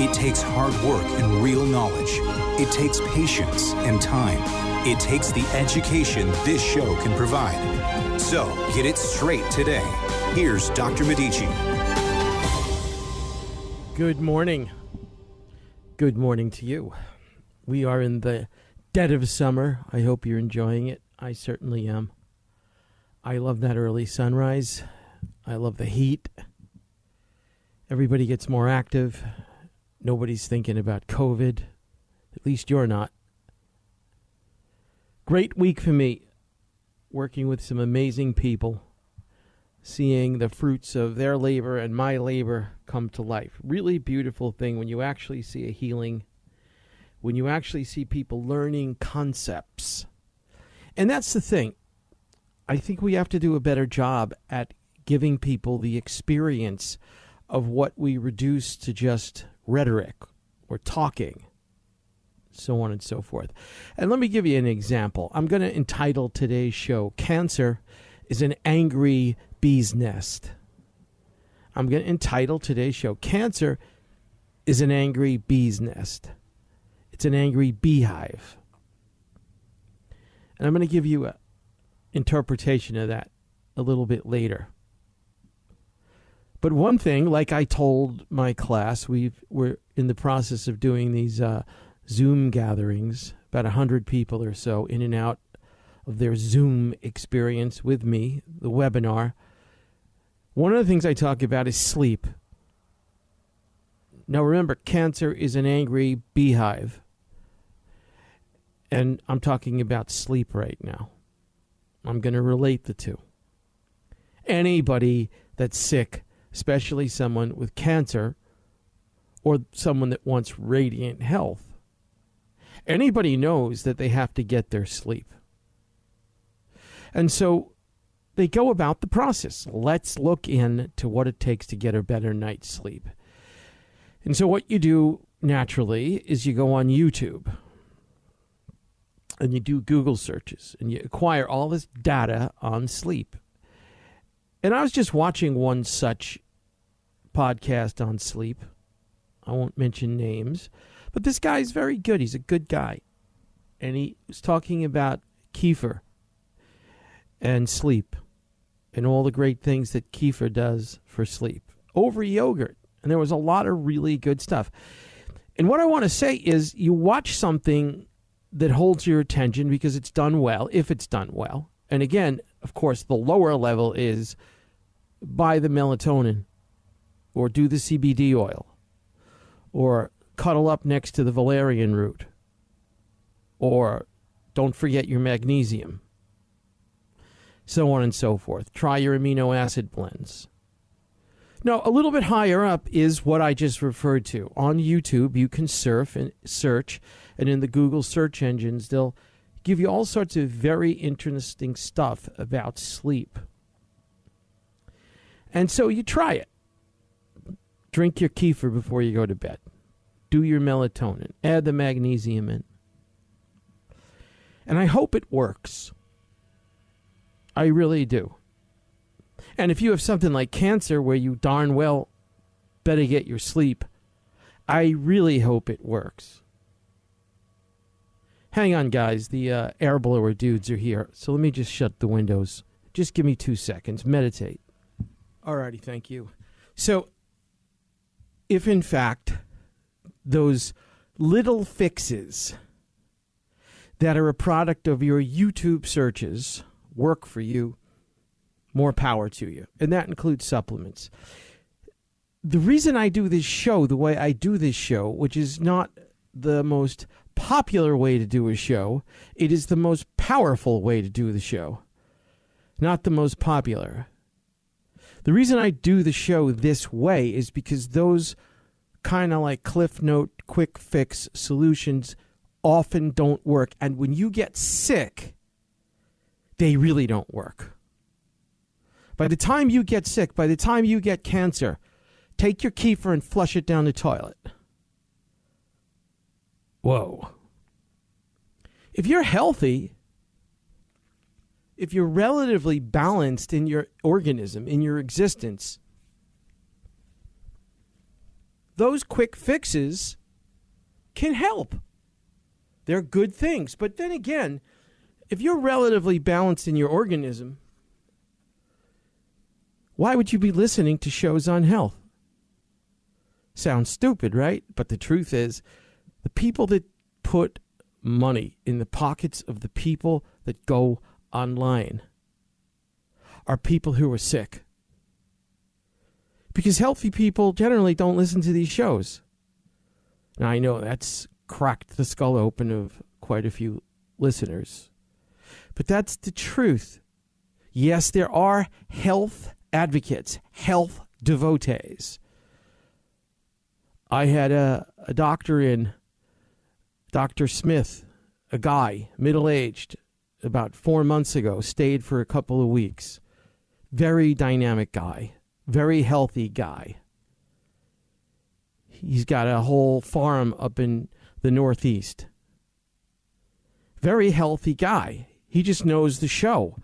It takes hard work and real knowledge. It takes patience and time. It takes the education this show can provide. So get it straight today. Here's Dr. Medici. Good morning. Good morning to you. We are in the dead of summer. I hope you're enjoying it. I certainly am. I love that early sunrise. I love the heat. Everybody gets more active. Nobody's thinking about COVID. At least you're not. Great week for me. Working with some amazing people, seeing the fruits of their labor and my labor come to life. Really beautiful thing when you actually see a healing, when you actually see people learning concepts. And that's the thing. I think we have to do a better job at giving people the experience of what we reduce to just rhetoric or talking, so on and so forth. And let me give you an example. I'm going to entitle today's show Cancer is an Angry Bee's Nest. I'm going to entitle today's show Cancer is an Angry Bee's Nest. It's an angry beehive. And I'm going to give you an interpretation of that a little bit later. But one thing, like I told my class, we we're in the process of doing these uh, Zoom gatherings, about a hundred people or so, in and out of their Zoom experience with me, the webinar. One of the things I talk about is sleep. Now, remember, cancer is an angry beehive. And I'm talking about sleep right now. I'm going to relate the two. Anybody that's sick especially someone with cancer or someone that wants radiant health. Anybody knows that they have to get their sleep. And so they go about the process. Let's look into what it takes to get a better night's sleep. And so what you do naturally is you go on YouTube and you do Google searches and you acquire all this data on sleep. And I was just watching one such podcast on sleep. I won't mention names, but this guy's very good. He's a good guy. And he was talking about kefir and sleep and all the great things that kefir does for sleep over yogurt. And there was a lot of really good stuff. And what I want to say is you watch something that holds your attention because it's done well, if it's done well. And again, of course, the lower level is buy the melatonin or do the CBD oil or cuddle up next to the valerian root or don't forget your magnesium so on and so forth. Try your amino acid blends. Now a little bit higher up is what i just referred to. On youtube you can surf and search and in the google search engines they'll give you all sorts of very interesting stuff about sleep and so you try it drink your kefir before you go to bed. Do your melatonin. Add the magnesium in. And I hope it works. I really do. And if you have something like cancer where you darn well better get your sleep, I really hope it works. Hang on, guys. The uh, air blower dudes are here. So let me just shut the windows. Just give me two seconds. Meditate. Alrighty, thank you. So if in fact those little fixes that are a product of your YouTube searches work for you, more power to you. And that includes supplements. The reason I do this show the way I do this show, which is not the most popular way to do a show, it is the most powerful way to do the show, not the most popular. The reason I do the show this way is because those kind of like cliff note quick fix solutions often don't work. And when you get sick they really don't work. By the time you get sick by the time you get cancer take your kefir and flush it down the toilet whoa if you're healthy if you're relatively balanced in your organism in your existence those quick fixes can help. They're good things. But then again, if you're relatively balanced in your organism, why would you be listening to shows on health? Sounds stupid, right? But the truth is, the people that put money in the pockets of the people that go online are people who are sick because healthy people generally don't listen to these shows. Now, I know that's cracked the skull open of quite a few listeners, but that's the truth. Yes, there are health advocates, health devotees. I had a, a doctor in, Dr. Smith, a guy, middle aged, about four months ago, stayed for a couple of weeks. Very dynamic guy very healthy guy. He's got a whole farm up in the Northeast. Very healthy guy. He just knows the show.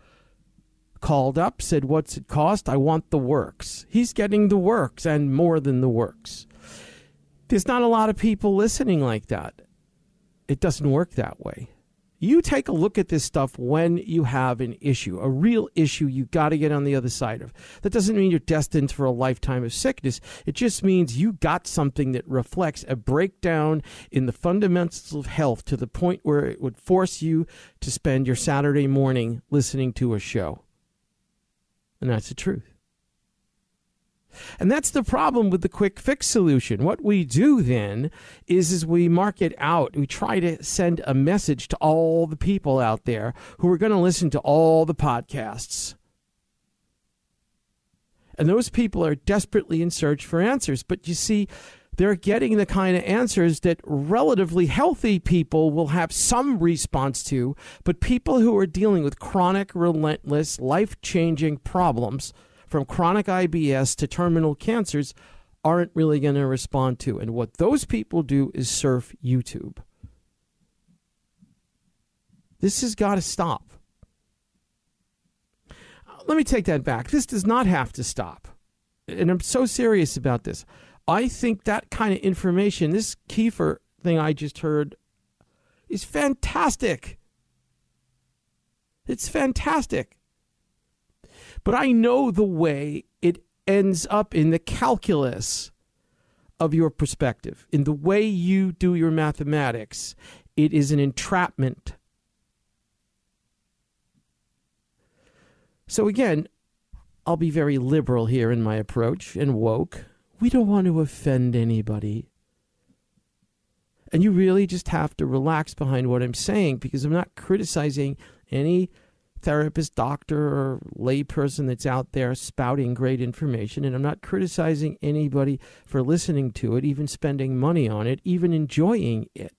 Called up, said, What's it cost? I want the works. He's getting the works and more than the works. There's not a lot of people listening like that. It doesn't work that way you take a look at this stuff when you have an issue, a real issue you got to get on the other side of. That doesn't mean you're destined for a lifetime of sickness. It just means you got something that reflects a breakdown in the fundamentals of health to the point where it would force you to spend your Saturday morning listening to a show. And that's the truth. And that's the problem with the quick fix solution. What we do then is, is we mark it out. We try to send a message to all the people out there who are going to listen to all the podcasts. And those people are desperately in search for answers. But you see, they're getting the kind of answers that relatively healthy people will have some response to, but people who are dealing with chronic, relentless, life changing problems from chronic IBS to terminal cancers aren't really going to respond to. And what those people do is surf YouTube. This has got to stop. Let me take that back. This does not have to stop. And I'm so serious about this. I think that kind of information, this kefir thing I just heard, is fantastic. It's fantastic but I know the way it ends up in the calculus of your perspective, in the way you do your mathematics. It is an entrapment. So, again, I'll be very liberal here in my approach and woke. We don't want to offend anybody. And you really just have to relax behind what I'm saying because I'm not criticizing any therapist, doctor, or layperson that's out there spouting great information. And I'm not criticizing anybody for listening to it, even spending money on it, even enjoying it,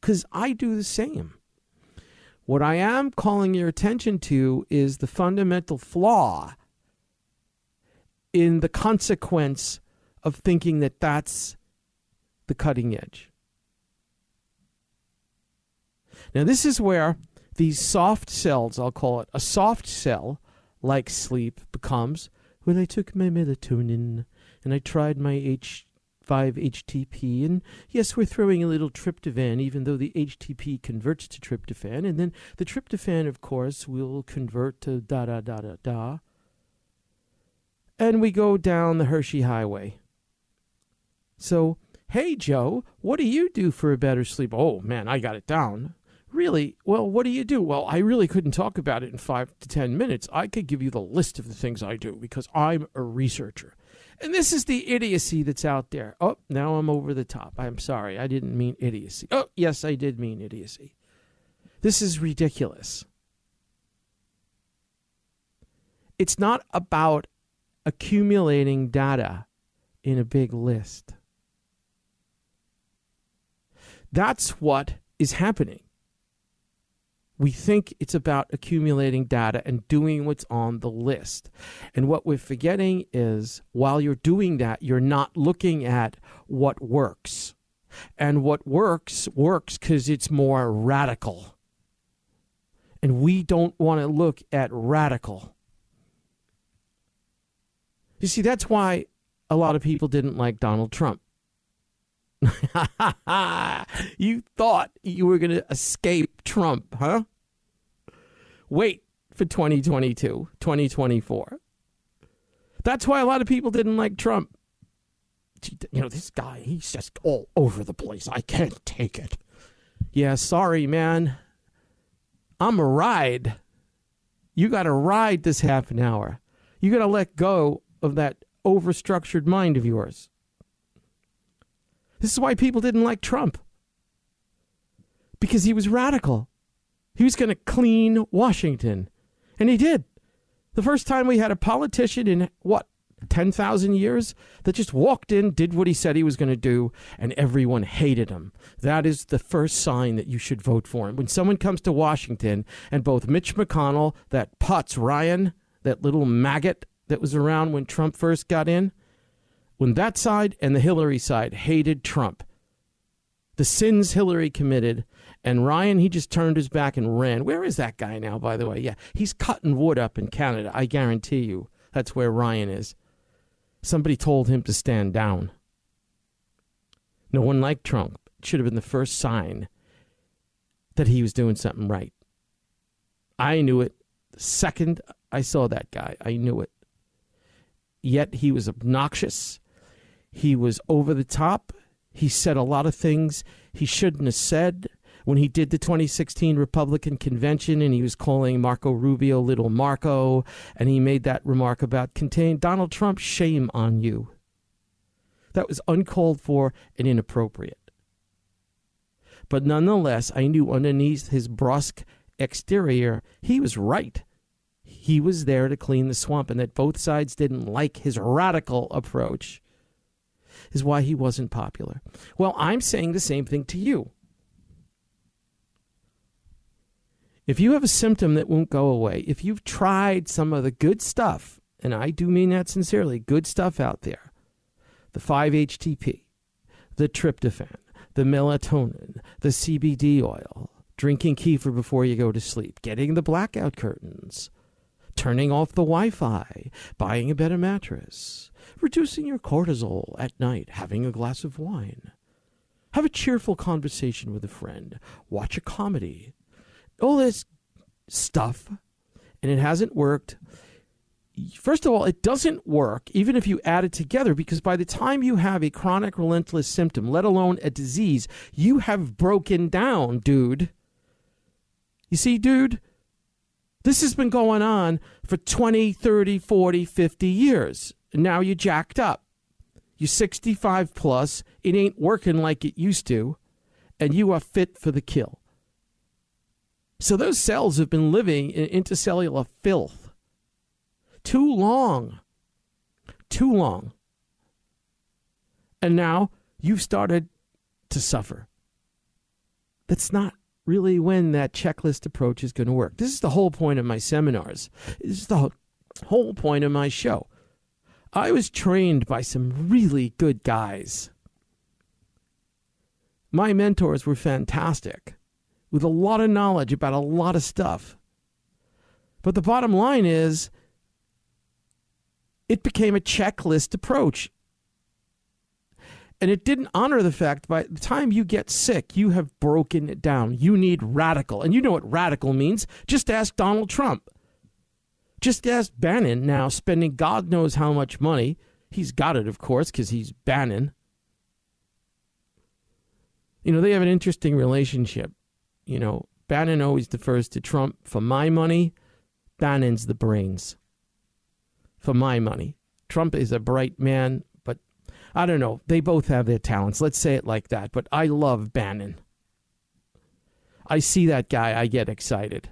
because I do the same. What I am calling your attention to is the fundamental flaw in the consequence of thinking that that's the cutting edge. Now, this is where these soft cells, I'll call it a soft cell, like sleep, becomes when I took my melatonin and I tried my H5 HTP. And yes, we're throwing a little tryptophan, even though the HTP converts to tryptophan. And then the tryptophan, of course, will convert to da da da da da. And we go down the Hershey Highway. So, hey, Joe, what do you do for a better sleep? Oh, man, I got it down. Really? Well, what do you do? Well, I really couldn't talk about it in five to 10 minutes. I could give you the list of the things I do because I'm a researcher. And this is the idiocy that's out there. Oh, now I'm over the top. I'm sorry. I didn't mean idiocy. Oh, yes, I did mean idiocy. This is ridiculous. It's not about accumulating data in a big list. That's what is happening. We think it's about accumulating data and doing what's on the list. And what we're forgetting is while you're doing that, you're not looking at what works. And what works, works because it's more radical. And we don't want to look at radical. You see, that's why a lot of people didn't like Donald Trump. you thought you were going to escape Trump, huh? Wait for 2022, 2024. That's why a lot of people didn't like Trump. You know, this guy, he's just all over the place. I can't take it. Yeah, sorry, man. I'm a ride. You got to ride this half an hour. You got to let go of that overstructured mind of yours. This is why people didn't like Trump. Because he was radical. He was going to clean Washington. And he did. The first time we had a politician in what, 10,000 years that just walked in, did what he said he was going to do, and everyone hated him. That is the first sign that you should vote for him. When someone comes to Washington and both Mitch McConnell, that Putz Ryan, that little maggot that was around when Trump first got in, when that side and the Hillary side hated Trump, the sins Hillary committed, and Ryan, he just turned his back and ran. Where is that guy now, by the way? Yeah, he's cutting wood up in Canada. I guarantee you that's where Ryan is. Somebody told him to stand down. No one liked Trump. It should have been the first sign that he was doing something right. I knew it the second I saw that guy. I knew it. Yet he was obnoxious. He was over the top. He said a lot of things he shouldn't have said when he did the 2016 Republican convention and he was calling Marco Rubio little Marco and he made that remark about contain Donald Trump shame on you. That was uncalled for and inappropriate. But nonetheless, I knew underneath his brusque exterior, he was right. He was there to clean the swamp, and that both sides didn't like his radical approach is why he wasn't popular. Well, I'm saying the same thing to you. If you have a symptom that won't go away, if you've tried some of the good stuff, and I do mean that sincerely, good stuff out there, the 5-HTP, the tryptophan, the melatonin, the CBD oil, drinking kefir before you go to sleep, getting the blackout curtains, turning off the Wi Fi, buying a better mattress, reducing your cortisol at night, having a glass of wine. Have a cheerful conversation with a friend, watch a comedy, all this stuff, and it hasn't worked. First of all, it doesn't work even if you add it together because by the time you have a chronic relentless symptom, let alone a disease, you have broken down, dude. You see, dude, this has been going on for 20, 30, 40, 50 years. Now you're jacked up. You're 65 plus. It ain't working like it used to. And you are fit for the kill. So those cells have been living in intercellular filth too long. Too long. And now you've started to suffer. That's not really when that checklist approach is going to work. This is the whole point of my seminars. This is the whole point of my show. I was trained by some really good guys. My mentors were fantastic with a lot of knowledge about a lot of stuff. But the bottom line is, it became a checklist approach. And it didn't honor the fact by the time you get sick, you have broken it down. You need radical. And you know what radical means. Just ask Donald Trump. Just ask Bannon now, spending God knows how much money. He's got it, of course, because he's Bannon. You know, they have an interesting relationship. You know, Bannon always defers to Trump for my money. Bannon's the brains for my money. Trump is a bright man, I don't know. They both have their talents. Let's say it like that. But I love Bannon. I see that guy, I get excited.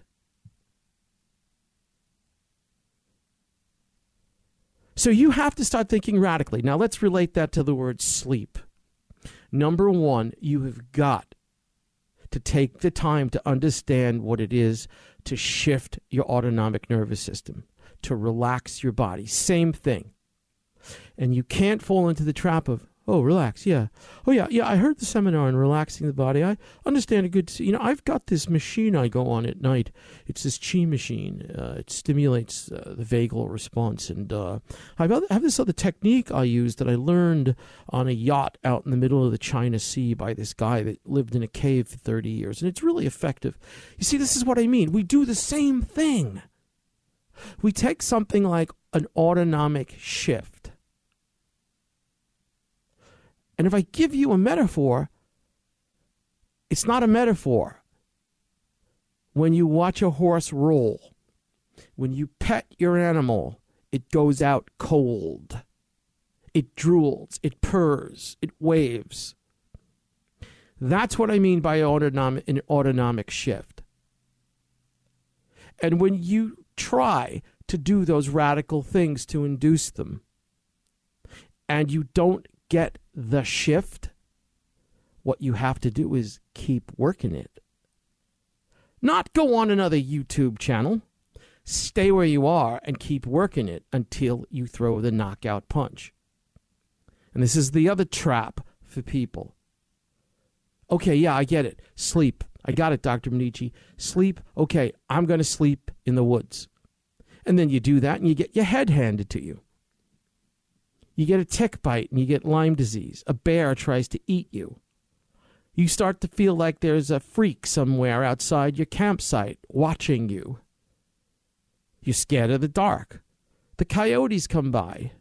So you have to start thinking radically. Now let's relate that to the word sleep. Number one, you have got to take the time to understand what it is to shift your autonomic nervous system, to relax your body. Same thing. And you can't fall into the trap of, Oh, relax. Yeah. Oh, yeah. Yeah. I heard the seminar on relaxing the body. I understand a good. You know, I've got this machine I go on at night. It's this chi machine. Uh, it stimulates uh, the vagal response, and uh, I have this other technique I use that I learned on a yacht out in the middle of the China Sea by this guy that lived in a cave for thirty years, and it's really effective. You see, this is what I mean. We do the same thing. We take something like an autonomic shift and if I give you a metaphor, it's not a metaphor. When you watch a horse roll, when you pet your animal, it goes out cold. It drools, it purrs, it waves. That's what I mean by autonomic, an autonomic shift. And when you try to do those radical things to induce them, and you don't get the shift, what you have to do is keep working it. Not go on another YouTube channel. Stay where you are and keep working it until you throw the knockout punch. And this is the other trap for people. Okay, yeah, I get it. Sleep. I got it, Dr. Medici. Sleep. Okay, I'm going to sleep in the woods. And then you do that and you get your head handed to you. You get a tick bite and you get Lyme disease. A bear tries to eat you. You start to feel like there's a freak somewhere outside your campsite watching you. You're scared of the dark. The coyotes come by.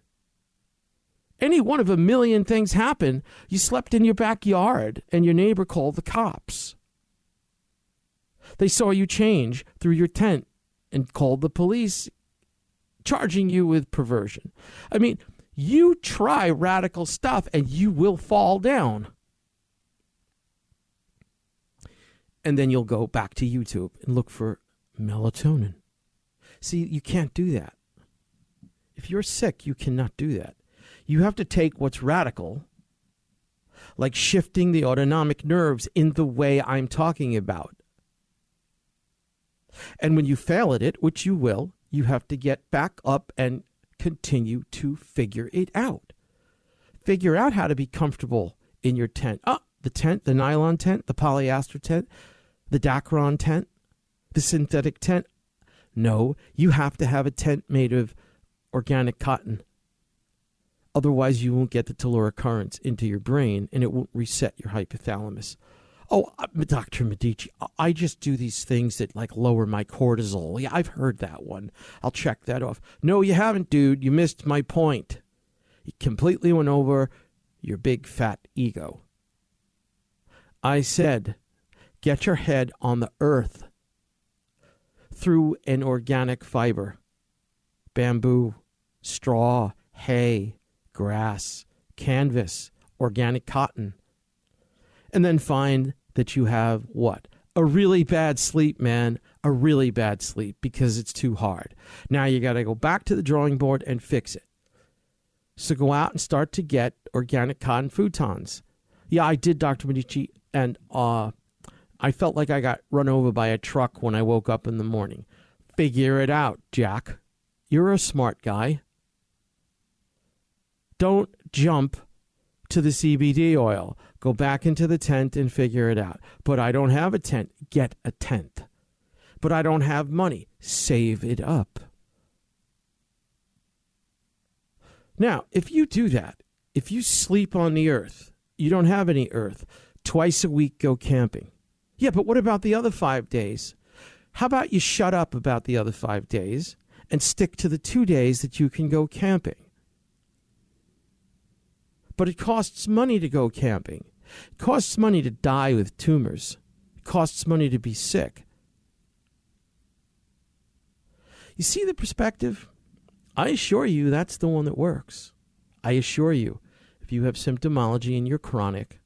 Any one of a million things happen. You slept in your backyard and your neighbor called the cops. They saw you change through your tent and called the police, charging you with perversion. I mean, you try radical stuff and you will fall down. And then you'll go back to YouTube and look for melatonin. See, you can't do that. If you're sick, you cannot do that. You have to take what's radical, like shifting the autonomic nerves in the way I'm talking about. And when you fail at it, which you will, you have to get back up and continue to figure it out. Figure out how to be comfortable in your tent. Oh, the tent, the nylon tent, the polyester tent, the Dacron tent, the synthetic tent. No, you have to have a tent made of organic cotton. Otherwise, you won't get the telluric currents into your brain and it won't reset your hypothalamus. Oh, uh, Dr. Medici, I just do these things that like lower my cortisol. Yeah, I've heard that one. I'll check that off. No, you haven't, dude. You missed my point. You completely went over your big fat ego. I said, get your head on the earth through an organic fiber bamboo, straw, hay, grass, canvas, organic cotton and then find that you have what? A really bad sleep, man. A really bad sleep because it's too hard. Now you got to go back to the drawing board and fix it. So go out and start to get organic cotton futons. Yeah, I did, Dr. Medici, and uh, I felt like I got run over by a truck when I woke up in the morning. Figure it out, Jack. You're a smart guy. Don't jump to the CBD oil. Go back into the tent and figure it out. But I don't have a tent. Get a tent. But I don't have money. Save it up. Now, if you do that, if you sleep on the earth, you don't have any earth, twice a week go camping. Yeah, but what about the other five days? How about you shut up about the other five days and stick to the two days that you can go camping? But it costs money to go camping. It costs money to die with tumors. It costs money to be sick. You see the perspective? I assure you that's the one that works. I assure you, if you have symptomology and you're chronic,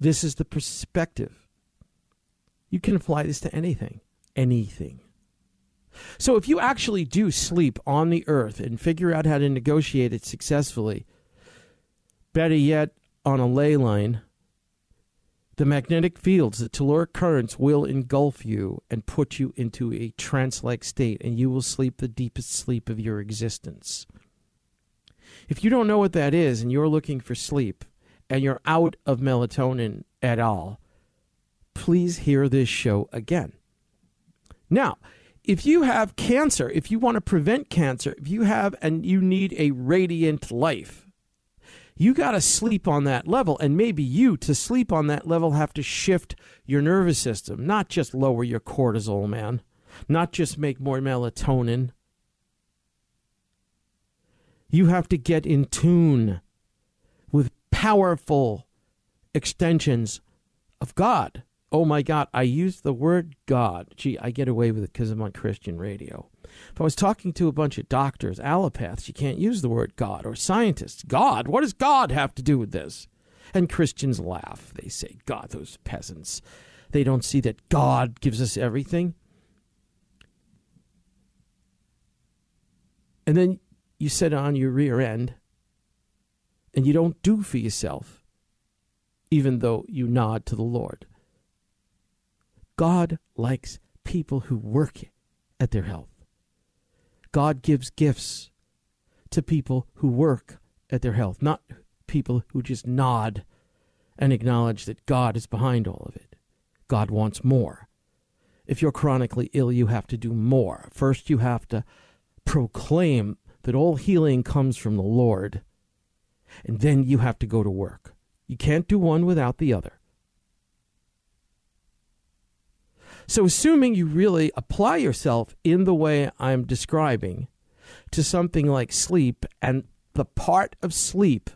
this is the perspective. You can apply this to anything. Anything. So if you actually do sleep on the earth and figure out how to negotiate it successfully, better yet, on a ley line, The magnetic fields, the telluric currents will engulf you and put you into a trance like state, and you will sleep the deepest sleep of your existence. If you don't know what that is and you're looking for sleep and you're out of melatonin at all, please hear this show again. Now, if you have cancer, if you want to prevent cancer, if you have and you need a radiant life, you got to sleep on that level. And maybe you, to sleep on that level, have to shift your nervous system, not just lower your cortisol, man, not just make more melatonin. You have to get in tune with powerful extensions of God. Oh my God, I use the word God. Gee, I get away with it because I'm on Christian radio. If I was talking to a bunch of doctors, allopaths, you can't use the word God, or scientists. God? What does God have to do with this? And Christians laugh. They say, God, those peasants. They don't see that God gives us everything. And then you sit on your rear end and you don't do for yourself, even though you nod to the Lord. God likes people who work at their health. God gives gifts to people who work at their health, not people who just nod and acknowledge that God is behind all of it. God wants more. If you're chronically ill, you have to do more. First, you have to proclaim that all healing comes from the Lord, and then you have to go to work. You can't do one without the other. So, assuming you really apply yourself in the way I'm describing to something like sleep, and the part of sleep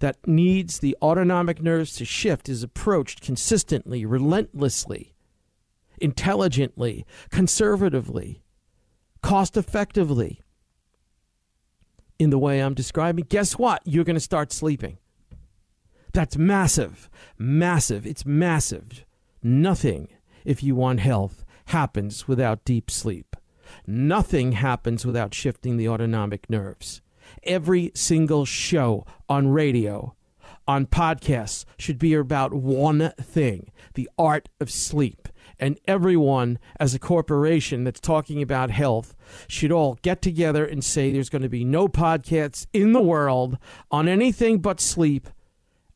that needs the autonomic nerves to shift is approached consistently, relentlessly, intelligently, conservatively, cost effectively, in the way I'm describing, guess what? You're going to start sleeping. That's massive. Massive. It's massive. Nothing if you want health, happens without deep sleep. Nothing happens without shifting the autonomic nerves. Every single show on radio, on podcasts, should be about one thing the art of sleep. And everyone, as a corporation that's talking about health, should all get together and say there's going to be no podcasts in the world on anything but sleep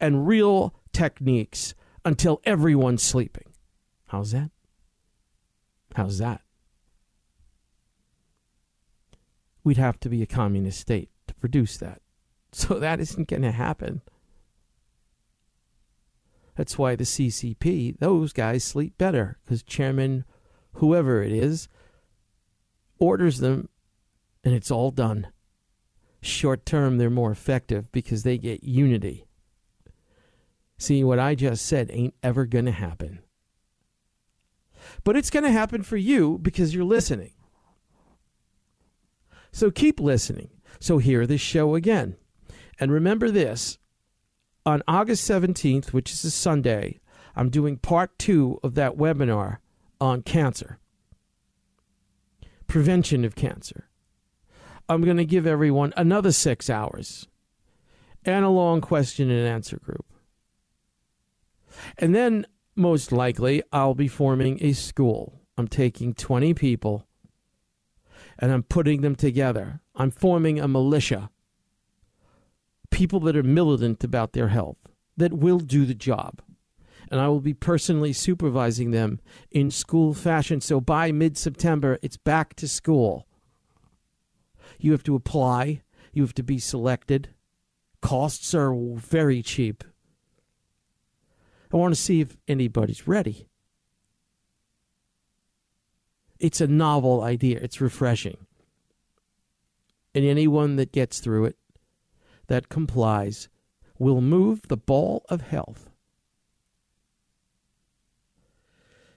and real techniques until everyone's sleeping. How's that? How's that? We'd have to be a communist state to produce that. So that isn't going to happen. That's why the CCP, those guys sleep better because Chairman, whoever it is, orders them and it's all done. Short term, they're more effective because they get unity. See, what I just said ain't ever going to happen. But it's going to happen for you because you're listening. So keep listening. So hear this show again. And remember this on August 17th, which is a Sunday, I'm doing part two of that webinar on cancer, prevention of cancer. I'm going to give everyone another six hours and a long question and answer group. And then most likely I'll be forming a school. I'm taking 20 people and I'm putting them together. I'm forming a militia. People that are militant about their health, that will do the job. And I will be personally supervising them in school fashion. So by mid September, it's back to school. You have to apply, you have to be selected. Costs are very cheap. I want to see if anybody's ready. It's a novel idea, it's refreshing. And anyone that gets through it, that complies, will move the ball of health.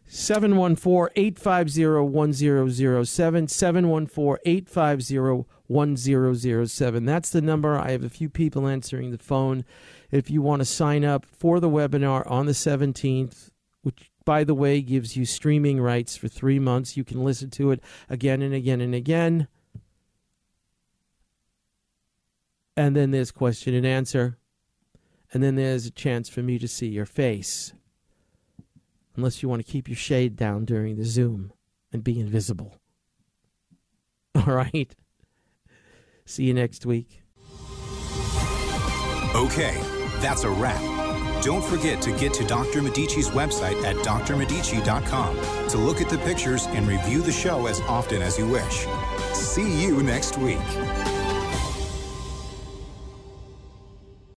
714 850 1007. 714 850 1007. That's the number. I have a few people answering the phone if you want to sign up for the webinar on the 17th, which by the way gives you streaming rights for three months. You can listen to it again and again and again. And then there's question and answer. And then there's a chance for me to see your face. unless you want to keep your shade down during the Zoom and be invisible. All right. See you next week. Okay, that's a wrap. Don't forget to get to Dr. Medici's website at drmedici.com to look at the pictures and review the show as often as you wish. See you next week.